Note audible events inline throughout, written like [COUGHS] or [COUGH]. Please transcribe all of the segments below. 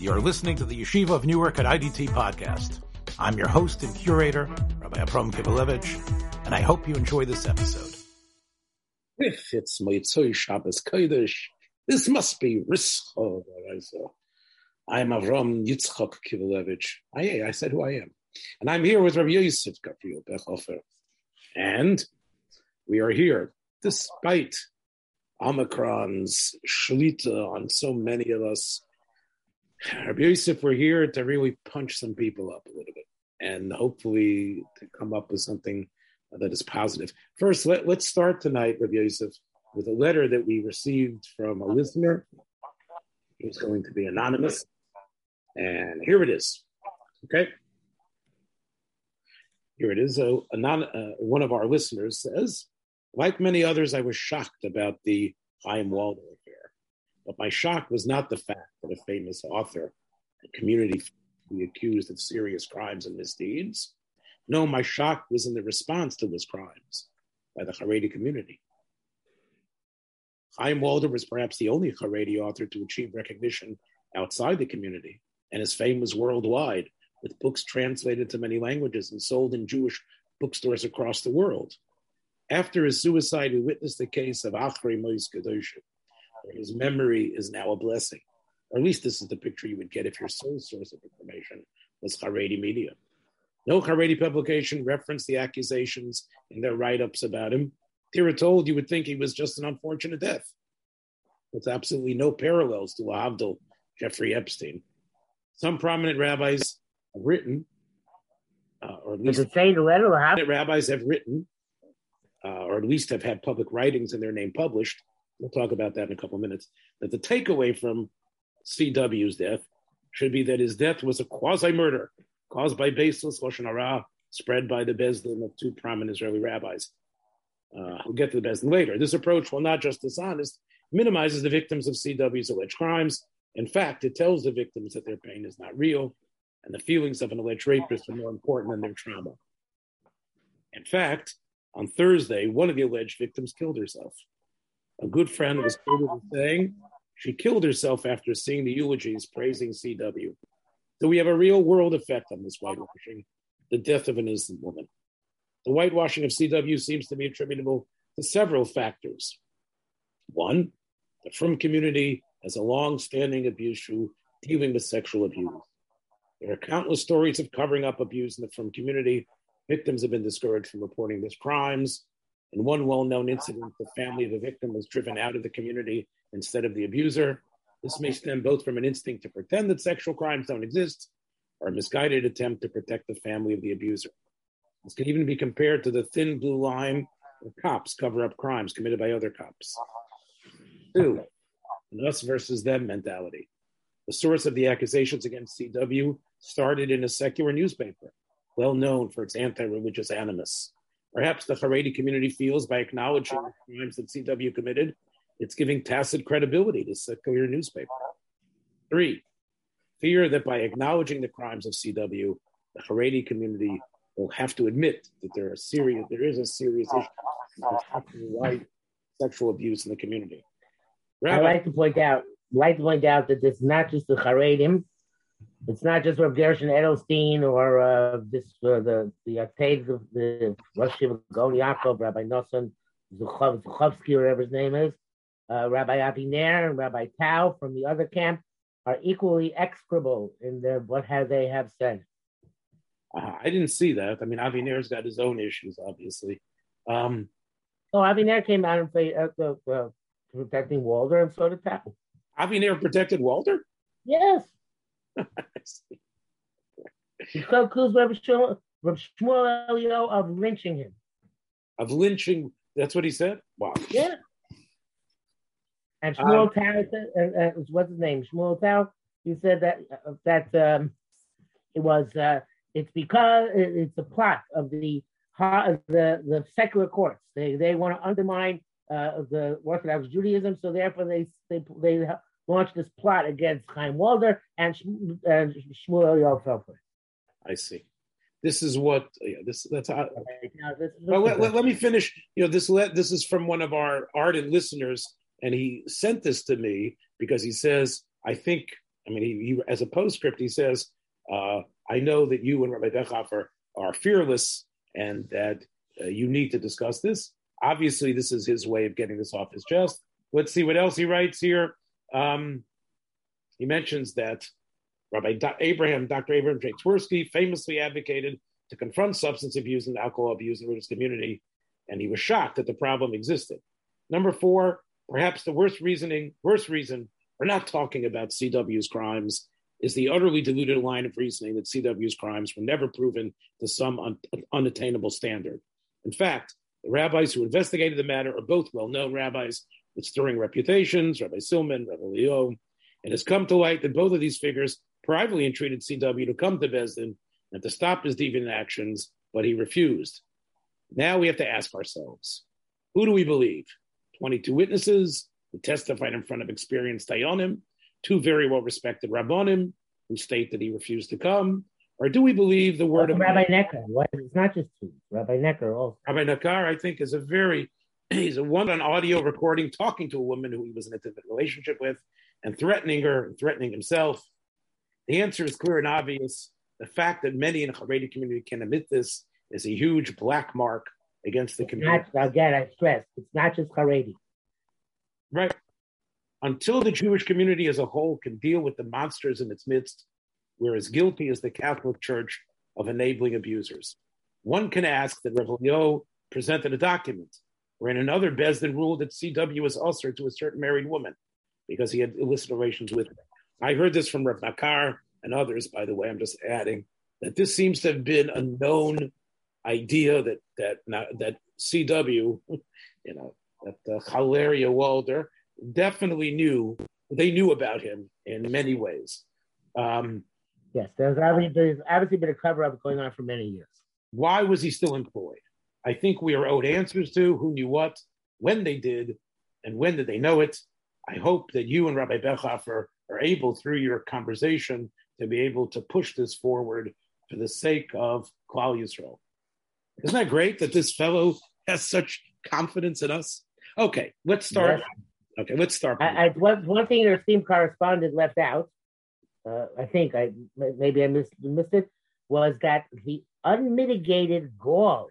You're listening to the Yeshiva of Newark at IDT podcast. I'm your host and curator, Rabbi Abram Kibalevich, and I hope you enjoy this episode. If it's Moitzoy Shabbos Kodesh, this must be Rischo. I'm Avram Yitzchok Kibalevich. I, I said who I am. And I'm here with Rabbi Yosef Gabriel Bechhofer. And we are here despite Omicron's shlita on so many of us. Rabbi Yosef, we're here to really punch some people up a little bit and hopefully to come up with something that is positive. First, let, let's start tonight, Rabbi Yosef, with a letter that we received from a listener who's going to be anonymous. And here it is. Okay. Here it is. A, a non, uh, one of our listeners says, like many others, I was shocked about the Chaim Walder affair. But my shock was not the fact that a famous author and community be accused of serious crimes and misdeeds. No, my shock was in the response to his crimes by the Haredi community. Chaim Walder was perhaps the only Haredi author to achieve recognition outside the community, and his fame was worldwide, with books translated to many languages and sold in Jewish bookstores across the world. After his suicide, we witnessed the case of Achri Mois where his memory is now a blessing. Or at least this is the picture you would get if your sole source of information was Haredi media. No Haredi publication referenced the accusations in their write-ups about him. Tira told you would think he was just an unfortunate death. With absolutely no parallels to Abdul Jeffrey Epstein. Some prominent rabbis have written, uh, or at least Does it say the letter? Or how? rabbis have written uh, or at least have had public writings in their name published. We'll talk about that in a couple of minutes. That the takeaway from CW's death should be that his death was a quasi murder caused by baseless lashon hara spread by the bezdin of two prominent Israeli rabbis. Uh, we'll get to the bezdin later. This approach, while not just dishonest, minimizes the victims of CW's alleged crimes. In fact, it tells the victims that their pain is not real, and the feelings of an alleged rapist are more important than their trauma. In fact, on Thursday, one of the alleged victims killed herself. A good friend was quoted as saying she killed herself after seeing the eulogies praising CW. So we have a real world effect on this whitewashing, the death of an innocent woman. The whitewashing of CW seems to be attributable to several factors. One, the Frum community has a long-standing abuse issue dealing with sexual abuse. There are countless stories of covering up abuse in the Frum community Victims have been discouraged from reporting these crimes. In one well known incident, the family of the victim was driven out of the community instead of the abuser. This may stem both from an instinct to pretend that sexual crimes don't exist or a misguided attempt to protect the family of the abuser. This can even be compared to the thin blue line where cops cover up crimes committed by other cops. Two, an us versus them mentality. The source of the accusations against CW started in a secular newspaper well known for its anti-religious animus. Perhaps the Haredi community feels by acknowledging the crimes that CW committed, it's giving tacit credibility to secular newspaper. Three, fear that by acknowledging the crimes of CW, the Haredi community will have to admit that there are serious, there is a serious issue of sexual abuse in the community. I like to point out, like to point out that it's not just the Haredim, it's not just Rav Gershon Edelstein or uh, this uh, the the Ateids of the Rosh Gon Yaakov, Rabbi Nosson Zuchovsky, whatever his name is, uh, Rabbi Aviner and Rabbi Tau from the other camp are equally execrable in their what have they have said. Uh, I didn't see that. I mean, Aviner's got his own issues, obviously. Um, oh, Aviner came out and played, uh, uh, protecting Walder, and so did Tau. Aviner protected Walder. Yes. He accused Rabbi Shmuel Eliyahu of lynching him. Of lynching? That's what he said? Wow. Yeah. And Shmuel um, Tau, uh, uh, what's his name? Shmuel Tau, he said that uh, that um, it was uh, it's because it's a plot of the the the secular courts. They they want to undermine uh, the Orthodox Judaism, so therefore they they they launched this plot against Chaim Walder and, and Shmuel Eliyahu Felfer. I see. This is what yeah, this that's how, now, this well, let, let, let, me finish. You know, this let, this is from one of our ardent listeners, and he sent this to me because he says, I think I mean, he, he as a postscript, he says, uh, "I know that you and Rabbi Bechhofer are fearless, and that uh, you need to discuss this." Obviously, this is his way of getting this off his chest. Let's see what else he writes here. Um, he mentions that Rabbi Do- Abraham, Dr. Abraham J. Twersky, famously advocated to confront substance abuse and alcohol abuse in the religious community, and he was shocked that the problem existed. Number four, perhaps the worst reasoning, worst reason for not talking about CW's crimes is the utterly diluted line of reasoning that CW's crimes were never proven to some un- unattainable standard. In fact, the rabbis who investigated the matter are both well-known rabbis with stirring reputations, Rabbi Silman, Rabbi Leo. It has come to light that both of these figures privately entreated CW to come to Besdin and to stop his deviant actions, but he refused. Now we have to ask ourselves, who do we believe? 22 witnesses who testified in front of experienced Dayanim, two very well-respected Rabbonim who state that he refused to come, or do we believe the word of Rabbi Nakar? It's not just two. Rabbi Nakar also. Rabbi Nakar, I think, is a very he's a one on audio recording talking to a woman who he was in a intimate relationship with and threatening her and threatening himself. The answer is clear and obvious. The fact that many in the Haredi community can admit this is a huge black mark against the it's community. Not, again, I stress, it's not just Haredi. Right. Until the Jewish community as a whole can deal with the monsters in its midst, we're as guilty as the Catholic Church of enabling abusers. One can ask that Rev. Leo presented a document wherein another Besdin ruled that CW was usher to a certain married woman because he had illicit relations with her. I heard this from Rev. Nakar and others, by the way, I'm just adding that this seems to have been a known idea that that that CW, [LAUGHS] you know, that uh, Hilaria Walder definitely knew they knew about him in many ways. Um, yes, there's obviously, there's obviously been a cover up going on for many years. Why was he still employed? I think we are owed answers to who knew what, when they did, and when did they know it. I hope that you and Rabbi Bechhofer are able, through your conversation, to be able to push this forward for the sake of Klal Yisrael. Isn't that great that this fellow has such confidence in us? Okay, let's start. Yes. Okay, let's start. I, I, one, one thing your esteemed correspondent left out, uh, I think I maybe I missed, missed it, was that the unmitigated gall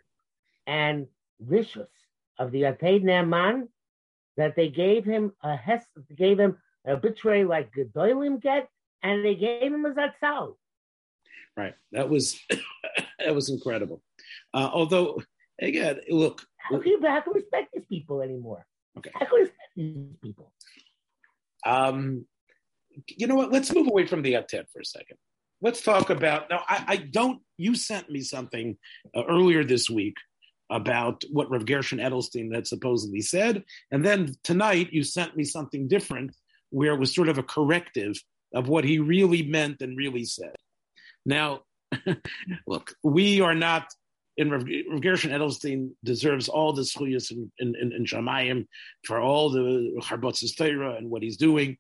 and vicious of the Yated Ne'eman that they gave him a hes, gave him a betray like Gedolim get, and they gave him a zatzal. Right, that was [COUGHS] that was incredible. Uh, although, again, look, how can you how can respect these people anymore? Okay, how can respect these people? Um, you know what? Let's move away from the Atet for a second. Let's talk about now. I, I don't. You sent me something uh, earlier this week about what Rav Gershon Edelstein had supposedly said, and then tonight you sent me something different where it was sort of a corrective of what he really meant and really said. Now, [LAUGHS] look, we are not in Rav, Rav Gershon Edelstein deserves all the schuyas in, in, in, in Shamayim for all the Harbotzes Torah and what he's doing.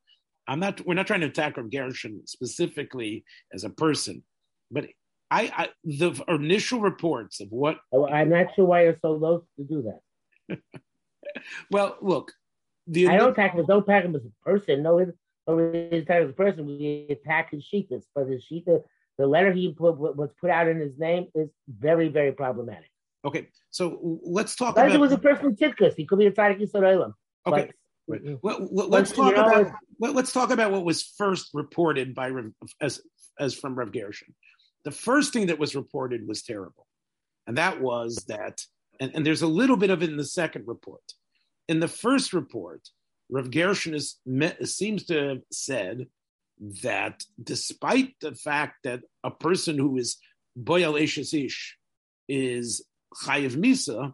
I'm not. We're not trying to attack Rav Gershon specifically as a person, but I, I the initial reports of what oh, I'm not sure why you're so loath to do that. [LAUGHS] well, look, the, I don't attack him. Don't attack him as a person. No, no, we attack as a person. We attack his sheetas, but his sheeta the letter he put was put out in his name is very, very problematic. Okay, so let's talk about. It was a person Tzidkus. He could be a tzaddik Yisraelim. Okay. But, well, let's talk about let's talk about what was first reported by as as from Rev Gershon. The first thing that was reported was terrible, and that was that, and, and there's a little bit of it in the second report. In the first report, Rev Gershon is, seems to have said that despite the fact that a person who is boyal ish is chayiv misa,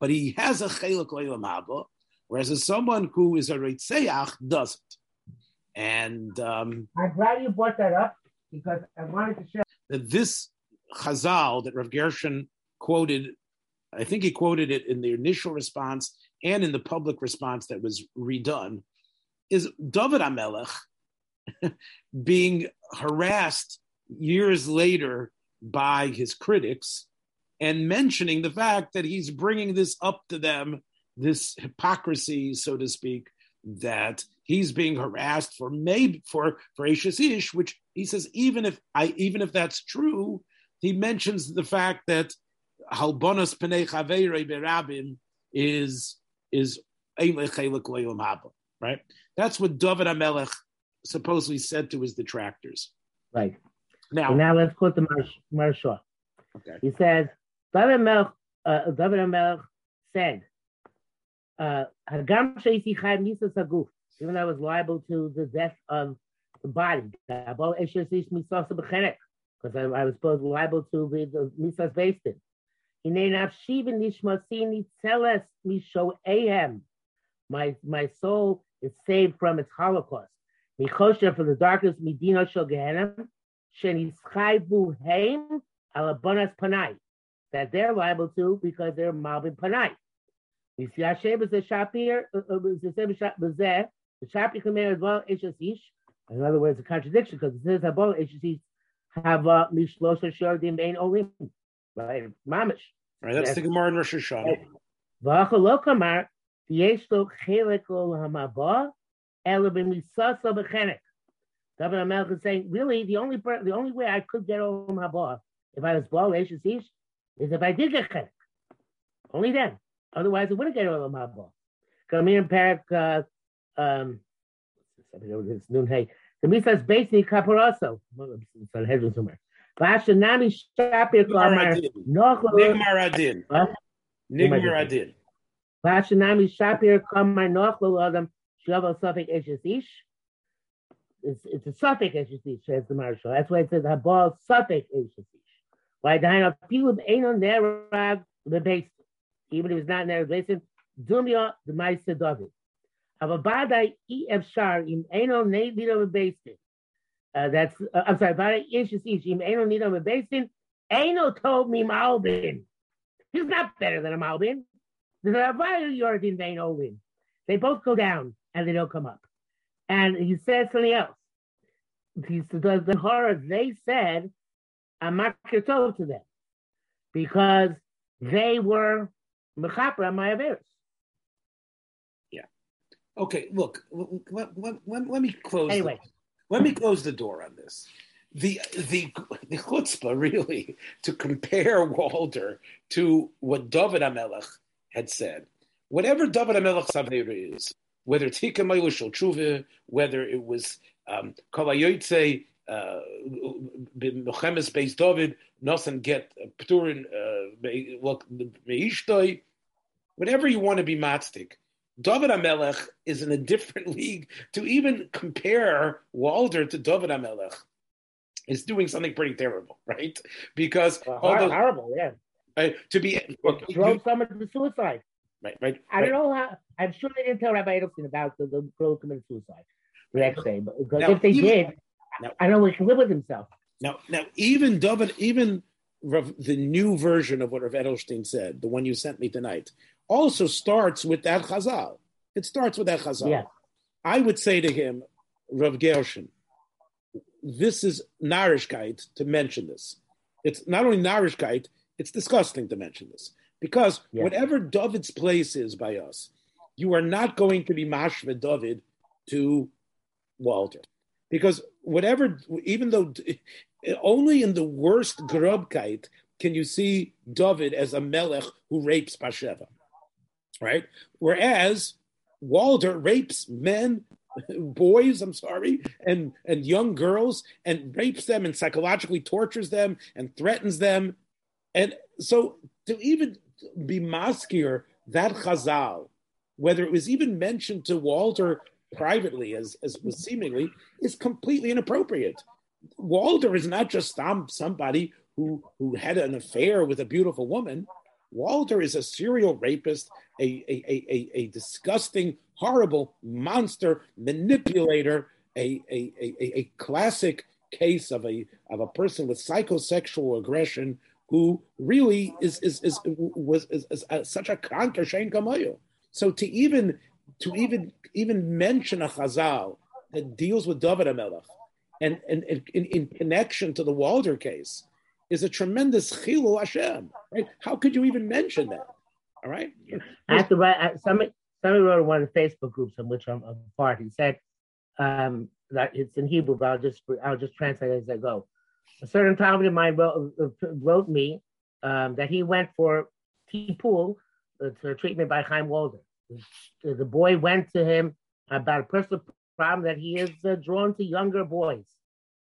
but he has a chelik leilam haba, whereas someone who is a reitzeach doesn't. And um, I'm glad you brought that up because I wanted to share that this chazal that Rav Gershon quoted, I think he quoted it in the initial response and in the public response that was redone, is David Amelech [LAUGHS] being harassed years later by his critics and mentioning the fact that he's bringing this up to them, this hypocrisy, so to speak, that he's being harassed for maybe for for Ish, which he says even if I even if that's true, he mentions the fact that halbonas penei chaveirei berabim is is right? That's what David Amelech supposedly said to his detractors. Right. Now, now let's quote the Maharsha. Okay. He says, David Amelech, uh, David Amelech said, uh, Hagam Misa even though I was liable to the death of body, because I, I was supposed liable to be the Misas Bastin. My my soul is saved from its holocaust. Michosha from the darkness, Medina shel Gehenim, Shenischaivu Haim alabonas panai. That they're liable to because they're Malvin panai. You see, Hashem is a shapir, uh, uh, the shapir command as well, Ish. In other words, a contradiction because it says Habol Ishis Hava Mishlosha Shardim Ein Olim. Right, Mamish. Right, that's the Gemara in Rosh Hashanah. V'achalokamar v'yesh lo chelik lo hamaba ela b'misasa b'chenek. David Amelch is saying, really, the only the only way I could get Olam Haba if I was Baal Eshes Ish is if I did get Chenek. Only then. Otherwise, I wouldn't get Olam Haba. Come here in Parak, uh, um, it's noon, hey. The Misas Beisni Kaparaso. Sanhedrin somewhere. Vashanami Shapir Kamar. Nigmar Adin. Nigmar Adin. Vashanami Shapir Kamar Nochlo Adam Shavel Suffolk Ish it's, it's a suffix Eshes says the Maharsha. That's why it says Habal suffix Eshes Why the Haina Pilub Einon Nerag the base, even if it's not Nerag Basin, Dumya the Maisa David. E F Shar im Einon Neidino Basin. Uh, that's uh, I'm sorry, Bada Eshes Ish im Einon Nido Basin. Eino told me Malbin. He's not better than a Malbin. The Avaya Yordin Vein Olin. They both go down and they don't come up. And he said something else. He said, the horror, they said, not to them because they were Mechapra my Averis. Yeah. Okay, look, let, let, let, let me close. Anyway. The, let me close the door on this. The, the, the chutzpah, really, to compare Walter to what David Amelech had said. Whatever David Amelech's Aveira is, whether it's Hikamayla Shul whether it was um, Kalayoytse, uh, Mechemes Beis David, Nosan get Pturin, look, Meishtoi, whatever you want to be matzdik. David Amelech is in a different [LAUGHS] league. To even compare Walter to David Amelech is doing something pretty terrible, right? Because uh, horrible, yeah. To be drove [LAUGHS] someone to suicide. Right, right. I don't know how. I'm sure they didn't tell Rabbi Edelstein about the, the girl committed suicide the next day, but because now, if they even, did, now, I don't know where he can live with himself. Now, now, even David, even the new version of what Rav Edelstein said, the one you sent me tonight, also starts with that Chazal. It starts with that Chazal. Yeah. I would say to him, Rav Gershon, this is narishkeit to mention this. It's not only narishkeit, it's disgusting to mention this. Because yeah. whatever David's place is by us, you are not going to be mashva David to Walter. Because whatever, even though only in the worst grubkite can you see David as a melech who rapes Basheva, right? Whereas Walter rapes men, [LAUGHS] boys, I'm sorry, and, and young girls, and rapes them and psychologically tortures them and threatens them. And so to even be maskir that chazal, whether it was even mentioned to Walter privately, as, as was seemingly, is completely inappropriate. Walter is not just some, somebody who, who had an affair with a beautiful woman. Walter is a serial rapist, a, a, a, a, disgusting, horrible monster manipulator, a, a, a, a classic case of a, of a person with psychosexual aggression who really is is is was is, is, is such a conquer Shane Kamayu. So to even to even even mention a Chazal that deals with David Amelech and, and, and in, in, connection to the Walter case is a tremendous chilu Hashem. Right? How could you even mention that? All right. I have to write. Somebody somebody wrote in one of the Facebook groups on which I'm a part. He said um, that it's in Hebrew, but I'll just I'll just translate as I go. A certain Talmud of mine wrote, wrote me um, that he went for T-pool, uh, treatment by Chaim Walder. The, the, boy went to him about a personal problem that he is uh, drawn to younger boys,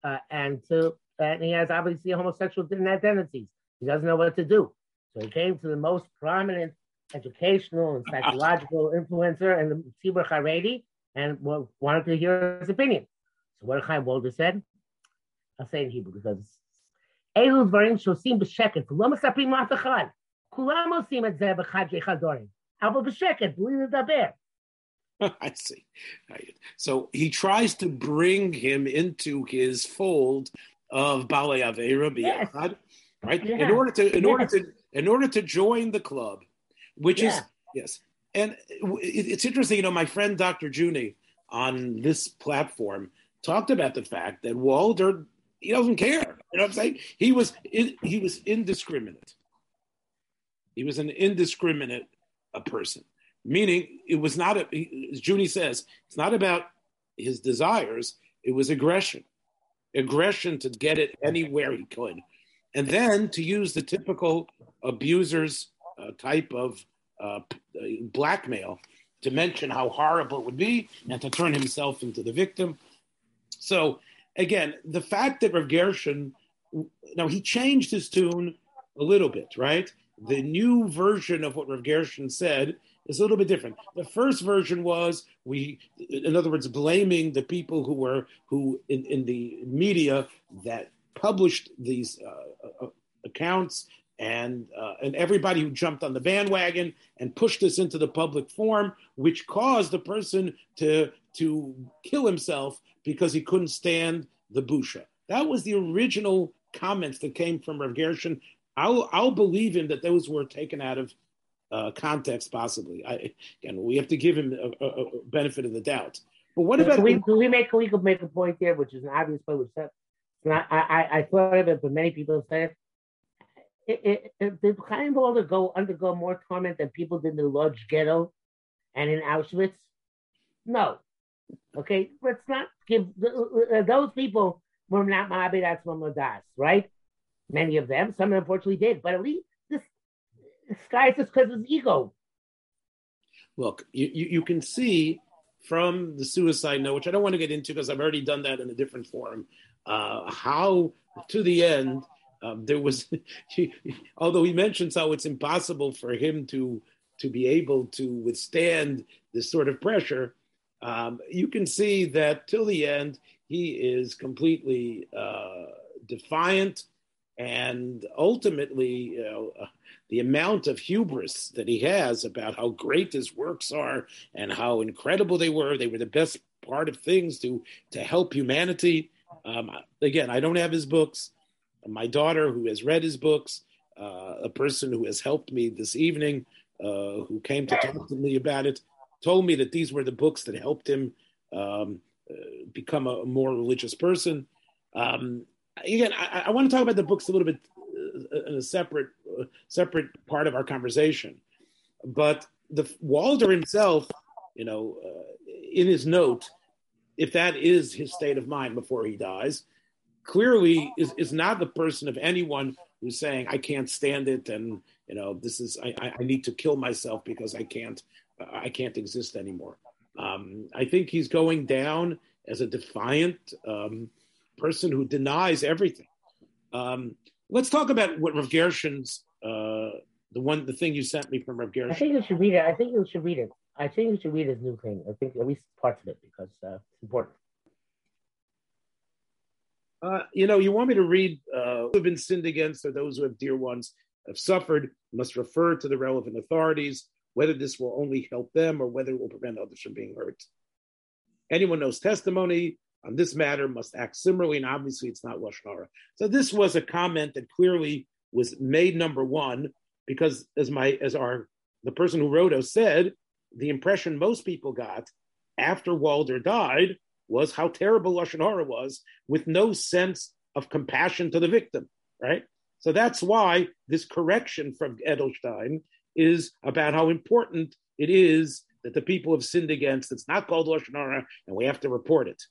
uh, and to and he has obviously homosexual tendencies. He doesn't know what to do. So he came to the most prominent educational and psychological influencer and the Tibur Haredi and wanted to hear his opinion. So what Chaim Walder said, I'll say in Hebrew because Elu dvarim shosim b'sheket, v'lo mesaprim laf. Kulam osim et zeh b'chad yechad. Avo b'sheket, b'li. [LAUGHS] I see. So he tries to bring him into his fold of Bale Avera yes. right? Yeah. In order to, in yes. order to, in order to join the club, which yeah. is yes. And it's interesting, you know, my friend Dr. Juni on this platform talked about the fact that Walder he doesn't care. You know what I'm saying? He was he was indiscriminate. He was an indiscriminate a person, meaning it was not a, as Juni says, it's not about his desires. It was aggression, aggression to get it anywhere he could, and then to use the typical abuser's uh, type of uh, blackmail to mention how horrible it would be and to turn himself into the victim. So again, the fact that Rav Gershon, now he changed his tune a little bit, right? The new version of what Rav Gershon said is a little bit different. The first version was we, in other words, blaming the people who were who in, in the media that published these uh, uh accounts and uh, and everybody who jumped on the bandwagon and pushed this into the public forum, which caused the person to to kill himself because he couldn't stand the busha. That was the original comments that came from Rav Gershon. I'll I'll believe him that those were taken out of uh, context, possibly. I, again, we have to give him a, a, a benefit of the doubt. But what about? Can we, can we make we could make a point there, which is an obvious point, which said, I, I I thought of it, but many people have said it it, it, did Chaim Walder go undergo more torment than people did in the Lodz ghetto and in Auschwitz? No. Okay, let's not give those people were not Ma'abed Atzmam Das, right? Many of them, some unfortunately did, but at least this, this because of his ego. Look, you, you, you can see from the suicide note, which I don't want to get into because I've already done that in a different forum, uh, how to the end um, there was, [LAUGHS] he, although he mentions how it's impossible for him to to be able to withstand this sort of pressure, um, you can see that till the end he is completely uh, defiant, and ultimately, you know, the amount of hubris that he has about how great his works are and how incredible they were. They were the best part of things to to help humanity. Um, again, I don't have his books my daughter, who has read his books, uh, a person who has helped me this evening, uh, who came to talk to me about it, told me that these were the books that helped him um, uh, become a, more religious person. Um, again, I, I, want to talk about the books a little bit uh, in a separate separate part of our conversation. But the Walder himself, you know, uh, in his note, if that is his state of mind before he dies, clearly is, is not the person of anyone who's saying I can't stand it and you know this is I, I need to kill myself because I can't I can't exist anymore. Um, I think he's going down as a defiant um, person who denies everything. Um, let's talk about what Rav Gershon's uh, the one the thing you sent me from Rav Gershon. I think you should read it. I think you should read it. I think you should read his new thing. I think at least parts of it because uh, it's important. Uh, you know, you want me to read uh, who have been sinned against or those who have dear ones have suffered must refer to the relevant authorities, whether this will only help them or whether it will prevent others from being hurt. Anyone knows testimony on this matter must act similarly, and obviously it's not Lashon. So this was a comment that clearly was made number one because, as my as our the person who wrote us said, the impression most people got after Walder died was how terrible Lashon was, with no sense of compassion to the victim, right? So that's why this correction from Edelstein is about how important it is that the people have sinned against. It's not called lashon and we have to report it.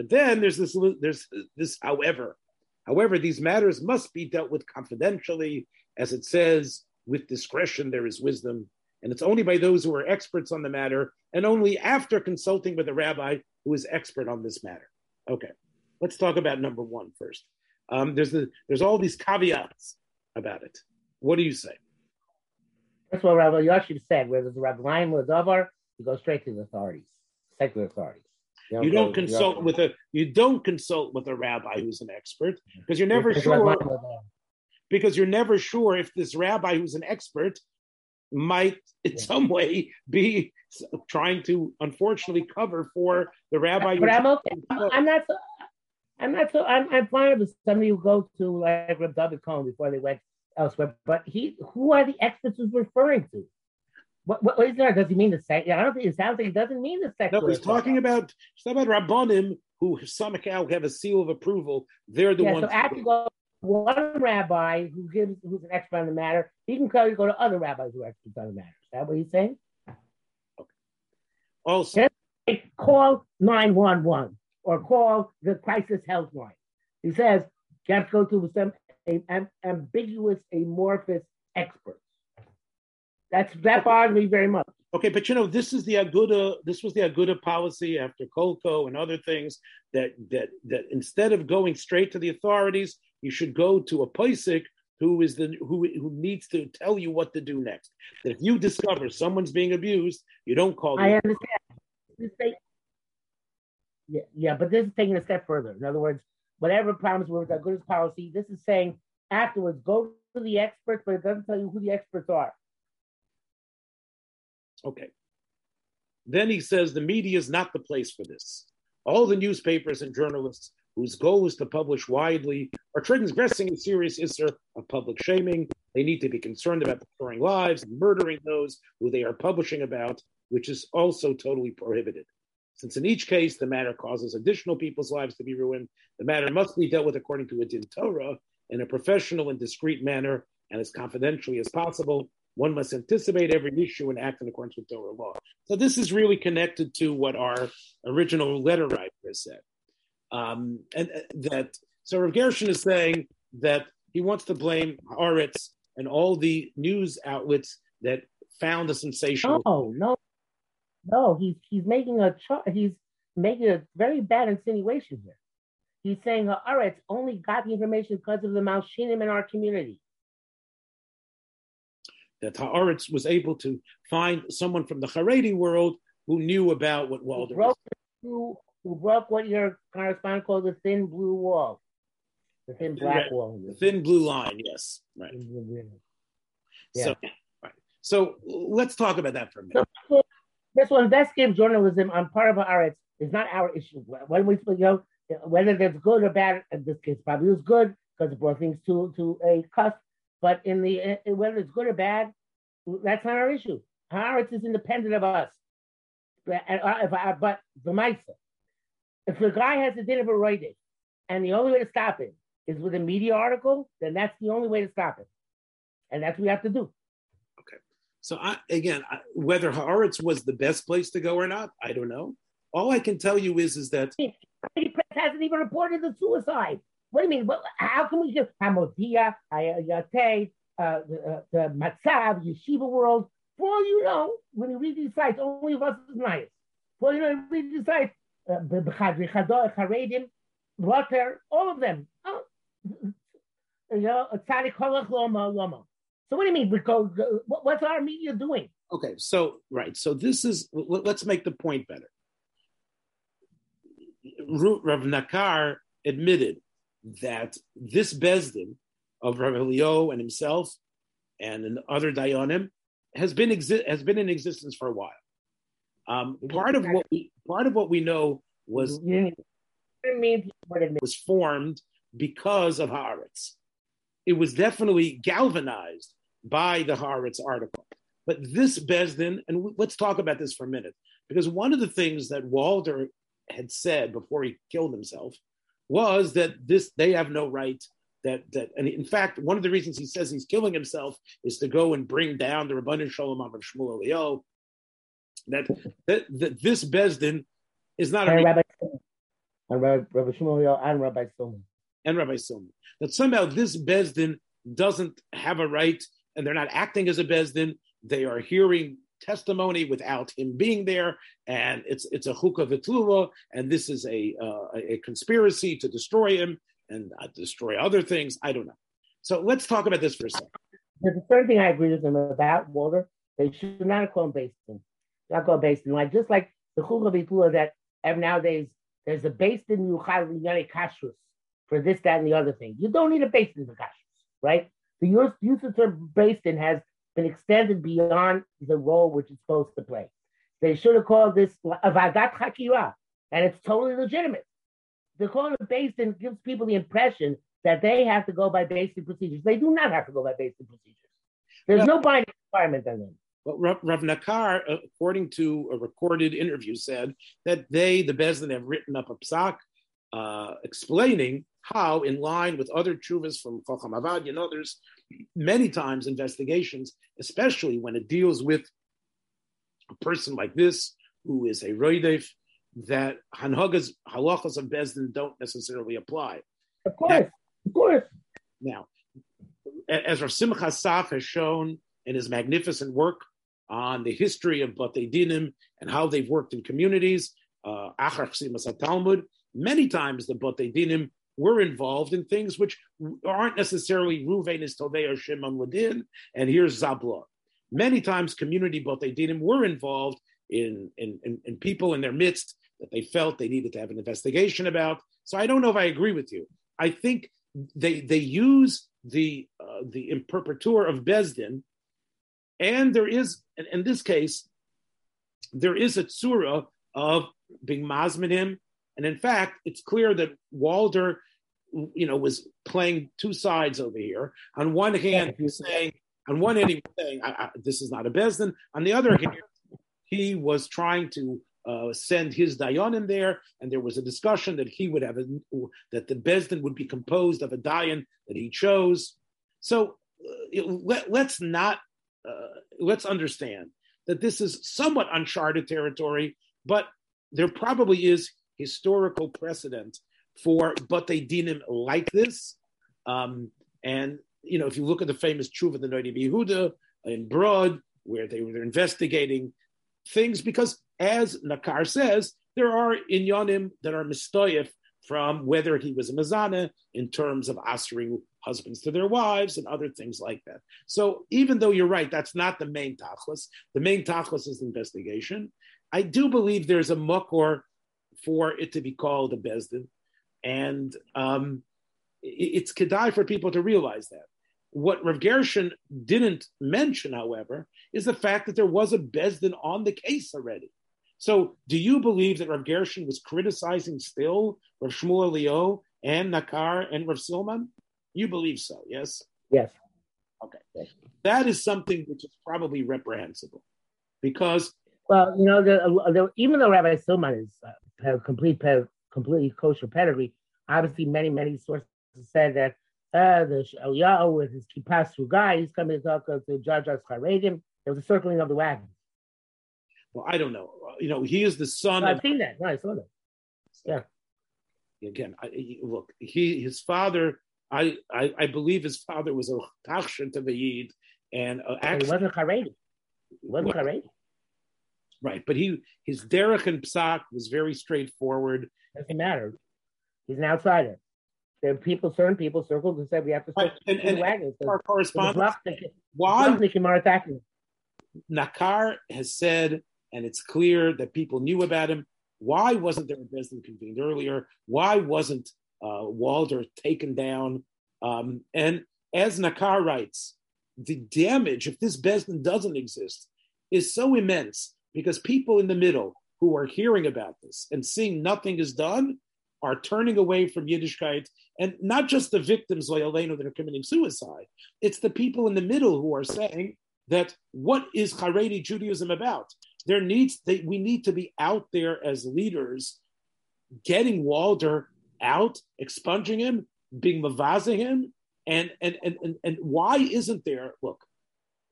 But then there's this there's this however. However, these matters must be dealt with confidentially, as it says, with discretion there is wisdom. And it's only by those who are experts on the matter, and only after consulting with a rabbi who is expert on this matter. Okay, let's talk about number one first. Um, there's the, there's all these caveats about it. What do you say? That's what Rabbi Yashiv said. Where there's a Rabbi Ladavar, you go straight to the authorities, secular authorities. You don't, you don't consult you with a you don't consult with a rabbi who's an expert because you're never sure uh, because you're never sure if this rabbi who's an expert might in yeah. some way be trying to unfortunately cover for the rabbi. But I'm okay. I'm not. So, I'm not so. I'm, I'm fine with somebody who goes to like Reb David Cohen before they went elsewhere. But he, who are the experts he's referring to? What, what, is there? Does he mean the sex? I don't think it sounds like he doesn't mean the sex. No, he's talking about he's talking about rabbanim who somehow have a seal of approval. They're the yeah, ones. So after go one rabbi who gives who's an expert on the matter, he can go, go to other rabbis who are experts on the matter. Is that what he's saying? Okay. Also, call nine one one or call the crisis helpline. He says you have to go to some a, ambiguous, amorphous experts. That's that bothers me very much. Okay, but you know, this is the Aguda. This was the Aguda policy after Kolko and other things that that that instead of going straight to the authorities, you should go to a Paisik who is the who who needs to tell you what to do next. That if you discover someone's being abused, you don't call. I understand. yeah, yeah, but this is taking a step further. In other words, whatever problems were with Aguda's policy, this is saying afterwards go to the experts, but it doesn't tell you who the experts are. Okay. Then he says the media is not the place for this. All the newspapers and journalists whose goal is to publish widely are transgressing a serious issue of public shaming. They need to be concerned about destroying lives and murdering those who they are publishing about, which is also totally prohibited. Since in each case the matter causes additional people's lives to be ruined, the matter must be dealt with according to a din Torah in a professional and discreet manner and as confidentially as possible one must anticipate every issue and act in accordance with Torah law. So this is really connected to what our original letter writer said. Um, and uh, that so Rav Gershon is saying that he wants to blame Haaretz and all the news outlets that found a sensational. No, no, no. He's he's making a he's making a very bad insinuation here. He's saying Haaretz only got the information because of the Malshinim in our community that Haaretz was able to find someone from the Haredi world who knew about what Walder who broke, through, who broke what your correspondent called the thin blue wall, the thin black wall. The thin blue line, yes. Right. Yeah. So, right. so let's talk about that for a minute. So, this one, investigative journalism on part of Haaretz is not our issue. When we, you know, whether that's good or bad, in this case, probably was good because it brought things to, to a cusp. But in the uh, whether it's good or bad, that's not our issue. Haaretz is independent of us. But, uh, the Maisa, if the guy has a din of a and the only way to stop it is with a media article, then that's the only way to stop it, and that's what we have to do. Okay. So I, again, I, whether Haaretz was the best place to go or not, I don't know. All I can tell you is, is that the press hasn't even reported the suicide. What do you mean? Well, how can we just Hamodia, Hayate, uh, the, uh, the Matzav, Yeshiva world? For all you know, when you read these sites, only of us is nice. For all you know, you read these sites, uh, Haredim, Water, all of them. Oh, [LAUGHS] you know, So what do you mean? Because what's our media doing? Okay, so right, so this is let's make the point better. Rav Nakar admitted that this Bezdin of Rav Eliyahu and himself and other Dayanim has been exi- has been in existence for a while. Um, part of what we part of what we know was was formed because of Haaretz. It was definitely galvanized by the Haaretz article. But this Bezdin, and let's talk about this for a minute, because one of the things that Walder had said before he killed himself was that this they have no right that that and in fact one of the reasons he says he's killing himself is to go and bring down the Rabbanim Shalom of Shmuel Eliyahu that that, that this Besdin is not and a Rabbi and Rabbi, Rabbi Shmuel and Rabbi Silman. and Rabbi Silman that somehow this Besdin doesn't have a right and they're not acting as a Besdin. They are hearing testimony without him being there, and it's it's a chukah v'tluva, and this is a uh, a conspiracy to destroy him and uh, destroy other things. I don't know. So let's talk about this for a second. The third thing I agree with them about Walter, they should not call him Basin. Not call Basin. Like just like the chukah v'tluva that nowadays there's a Basin yuchal linyane kashrus for this, that, and the other thing. You don't need a Basin for kashrus, right? The use, use of the term Basin has extended beyond the role which it's supposed to play. They should have called this a vagat chakira, and it's totally legitimate. The call it Basin gives people the impression that they have to go by basic procedures. They do not have to go by basic procedures. There's no binding requirement on them. But Rav, Rav Nakar, according to a recorded interview, said that they, the Bezdin, have written up a psak uh, explaining how, in line with other chuvas from Chacham Avad and others, many times investigations, especially when it deals with a person like this who is a roidef, that hanhagas halachas of Bezdin don't necessarily apply. Of course, now, of course. Now, as Rav Simcha Assaf has shown in his magnificent work on the history of Batei Dinim and how they've worked in communities, uh, Talmud, many times the Batei Dinim were involved in things which aren't necessarily Ruvain is Tovei or Shimon Ladin, and here's Zabla. Many times community Batei Dinim were involved in, in, in, in people in their midst that they felt they needed to have an investigation about. So I don't know if I agree with you. I think they they use the uh, the imperpetur of Besdin, and there is in, in this case there is a tsura of being masminim, and in fact it's clear that Walder, you know, was playing two sides over here. On one hand, he was saying, on one hand he was saying, I, I, "This is not a Besdin." On the other hand, he was trying to uh, send his dayan in there, and there was a discussion that he would have a, that the bezdin would be composed of a dayan that he chose. So uh, let, us not uh, let's understand that this is somewhat uncharted territory, but there probably is historical precedent for batei dinim like this. Um, and you know, if you look at the famous Truva the Noidi Yehuda in Broad, where they were investigating things because, as Nakar says, there are inyanim that are mistoyef from whether he was a mazana in terms of answering husbands to their wives and other things like that. So even though you're right, that's not the main tachlis. The main tachlis is investigation. I do believe there's a mukor for it to be called a bezdin, and um, it's kedai for people to realize that. What Rav Gershon didn't mention, however, is the fact that there was a Besdin on the case already. So, do you believe that Rav Gershon was criticizing still Rav Shmuel Leo and Nakar and Rav Silman? You believe so, yes? Yes. Okay. Yes. That is something which is probably reprehensible because. Well, you know, the, the, even though Rabbi Silman is uh, complete, completely kosher pedigree, obviously many, many sources said that uh, the Eliyahu with his kippas guy, he's coming to talk to Judge Charedim. There was a circling of the wagons. Well, I don't know. You know, he is the son. I've of, seen that. No, I saw that. Yeah. Again, I, look, he his father. I, I, I believe his father was a tachshin to Vayid, and uh, actually, he wasn't Haredi. He wasn't Haredi. Right, but he his derech and psak was very straightforward. Doesn't matter. He's an outsider. There are people, certain people circled and said we have to right. and, and, wagons. Our correspondent, why attacking? Nakar has said, and it's clear that people knew about him. Why wasn't there a Besdin convened earlier? Why wasn't uh, Walder taken down? Um, and as Nakar writes, the damage, if this Besdin doesn't exist, is so immense because people in the middle who are hearing about this and seeing nothing is done are turning away from Yiddishkeit, and not just the victims, Loyaleno, that are committing suicide. It's the people in the middle who are saying that what is Haredi Judaism about? There needs they, we need to be out there as leaders, getting Walder out, expunging him, being mavazing him, and and and and, and why isn't there? Look,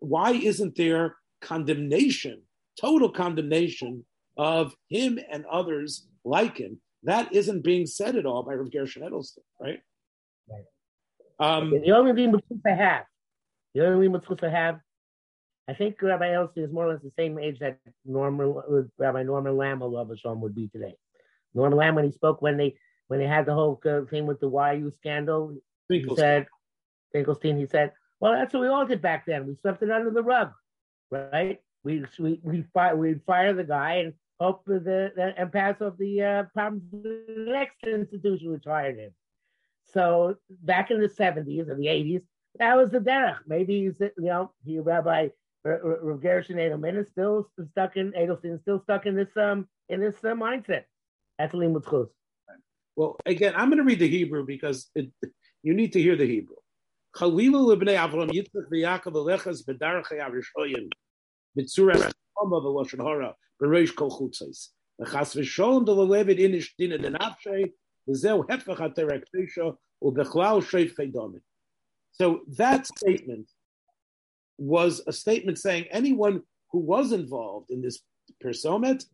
why isn't there condemnation total condemnation of him and others like him. That isn't being said at all by Rav Gershon Edelstein, right? Right. Um, the only thing I have, the only thing I have, I think Rabbi Edelstein is more or less the same age that Norman, Rabbi Norman Lamm, Allah would be today. Norman Lamm, when he spoke, when they when they had the whole thing with the YU scandal, he said, Finkelstein, he said, well, that's what we all did back then. We swept it under the rug, right? We we we fire we fire the guy and hope the, the and pass off the uh, problems the next institution which hired him. So back in the seventies or the eighties, that was the derech. Maybe he's you know he Rabbi Rav Gershon Edelman is still stuck in Edelstein is still stuck in this um in this uh, mindset. That's limud chus. Well, again, I'm going to read the Hebrew because it, you need to hear the Hebrew. Chalilu lebnei Avram Yitzchak v'Yakov alechas b'darchei arishoyim b'tzura Oma v'loshen hora b'reish kol do inish dina v'zeu chaydomit. So that statement was a statement saying anyone who was involved in this persomet,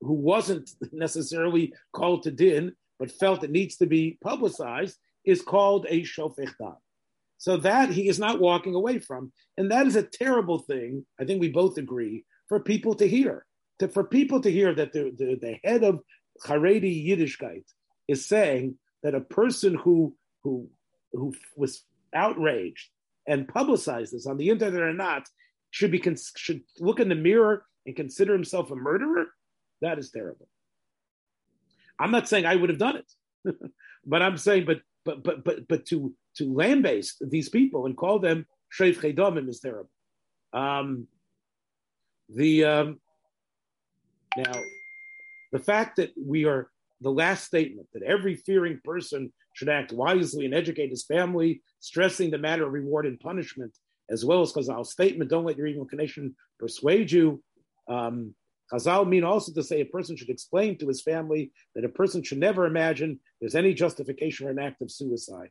who wasn't necessarily called to din, but felt it needs to be publicized, is called a shofech So that he is not walking away from. And that is a terrible thing, I think we both agree, for people to hear. To, for people to hear that the, the, the head of Haredi Yiddishkeit is saying that a person who, who, who was outraged and publicized this on the internet or not should be should look in the mirror and consider himself a murderer. That is terrible. I'm not saying I would have done it, [LAUGHS] but I'm saying, but but but but but to to lambaste these people and call them sheif chedomim is terrible. Um, the um, now the fact that we are the last statement that every fearing person should act wisely and educate his family, stressing the matter of reward and punishment, as well as Chazal's statement, don't let your evil inclination persuade you. Um, Chazal mean also to say a person should explain to his family that a person should never imagine there's any justification for an act of suicide.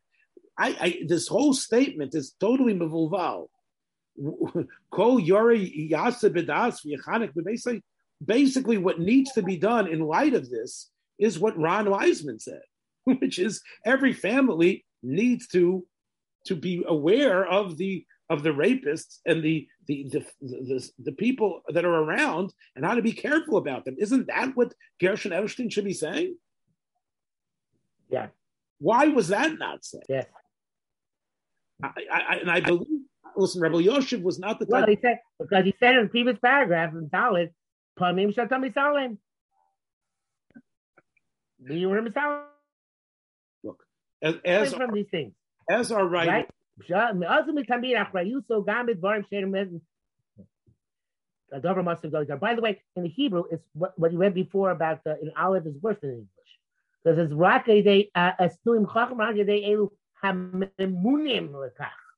I, I this whole statement is totally mevulval. [LAUGHS] Basically, what needs to be done in light of this is what Ron Wiseman said, [LAUGHS] which is every family needs to to be aware of the of the rapists and the the, the the, the, people that are around and how to be careful about them. Isn't that what Gershon Edelstein should be saying? Yeah. Why was that not said? Yeah. I, I, and I believe, listen, Rebel Yoshev was not the type. Well, he said because he said in the previous paragraph in Talmud, "Pamim shatami salim." You were Look, as, as from these things, as our right, right? מאז ומתמיד אחריותו גם בדברים הדובר must have gone. By the way, in the Hebrew, it's what, what you read before about the, in Aleph is worse than English. Because it's רק ידי, הסנויים חכם רק ידי אלו הממונים לכך.